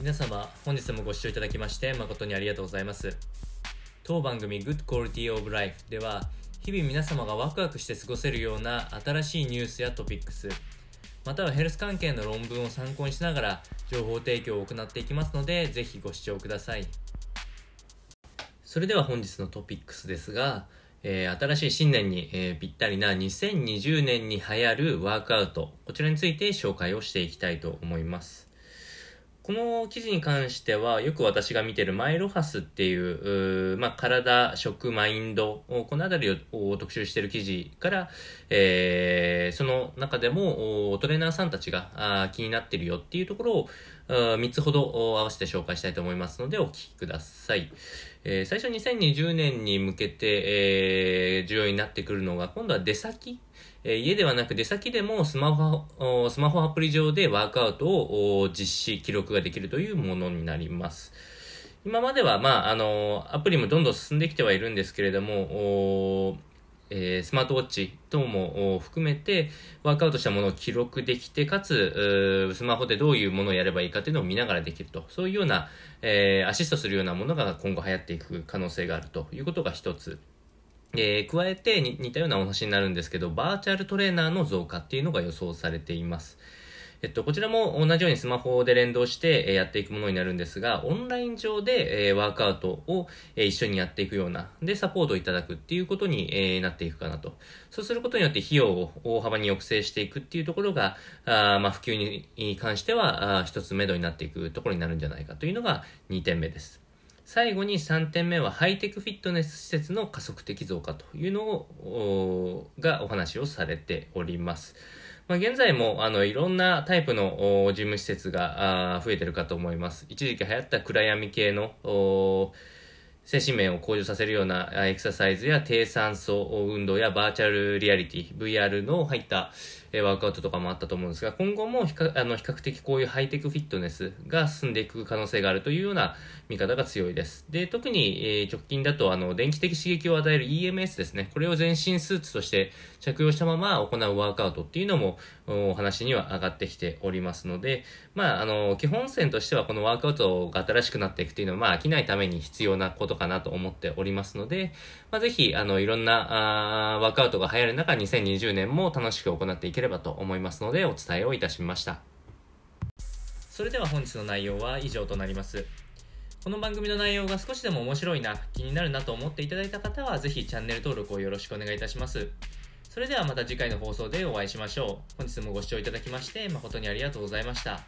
皆様本日もご視聴いただきまして誠にありがとうございます。当番組 Good Quality of Life では日々皆様がワクワクして過ごせるような新しいニュースやトピックスまたはヘルス関係の論文を参考にしながら情報提供を行っていきますのでぜひご視聴ください。それでは本日のトピックスですが、えー、新しい新年に、えー、ぴったりな2020年に流行るワークアウトこちらについて紹介をしていきたいと思います。この記事に関しては、よく私が見てるマイロハスっていう、うまあ、体、食、マインド、このあたりを特集している記事から、えー、その中でもトレーナーさんたちが気になってるよっていうところを3つほど合わせて紹介したいと思いますのでお聞きください。えー、最初2020年に向けて、えー、重要になってくるのが、今度は出先え家ではなく出先でもスマホ、スマホアプリ上でワークアウトを実施、記録ができるというものになります。今までは、まあ、あの、アプリもどんどん進んできてはいるんですけれども、えー、スマートウォッチ等も含めてワークアウトしたものを記録できて、かつ、スマホでどういうものをやればいいかというのを見ながらできると。そういうような、えー、アシストするようなものが今後流行っていく可能性があるということが一つ。えー、加えて似たようなお話になるんですけど、バーチャルトレーナーの増加っていうのが予想されています。えっと、こちらも同じようにスマホで連動してやっていくものになるんですが、オンライン上でワークアウトを一緒にやっていくような、で、サポートをいただくっていうことになっていくかなと。そうすることによって費用を大幅に抑制していくっていうところが、あまあ、普及に関しては一つ目処になっていくところになるんじゃないかというのが2点目です。最後に3点目はハイテクフィットネス施設の加速的増加というのを、がお話をされております。まあ、現在もあのいろんなタイプの事務施設が増えてるかと思います。一時期流行った暗闇系の精神面を向上させるようなエクササイズや低酸素運動やバーチャルリアリティ、VR の入ったワークアウトとかもあったと思うんですが、今後も比較あの比較的こういうハイテクフィットネスが進んでいく可能性があるというような見方が強いです。で、特に、え直近だとあの電気的刺激を与える EMS ですね。これを全身スーツとして着用したまま行うワークアウトっていうのもお話には上がってきておりますので、まあ、あの、基本線としてはこのワークアウトが新しくなっていくっていうのは、まあ、飽きないために必要なことかなと思っておりますので、まあ、ぜひ、あの、いろんな、あワークアウトが流行る中、2020年も楽しく行っていけければと思いますので、お伝えをいたしました。それでは本日の内容は以上となります。この番組の内容が少しでも面白いな、気になるなと思っていただいた方は、ぜひチャンネル登録をよろしくお願いいたします。それではまた次回の放送でお会いしましょう。本日もご視聴いただきまして誠にありがとうございました。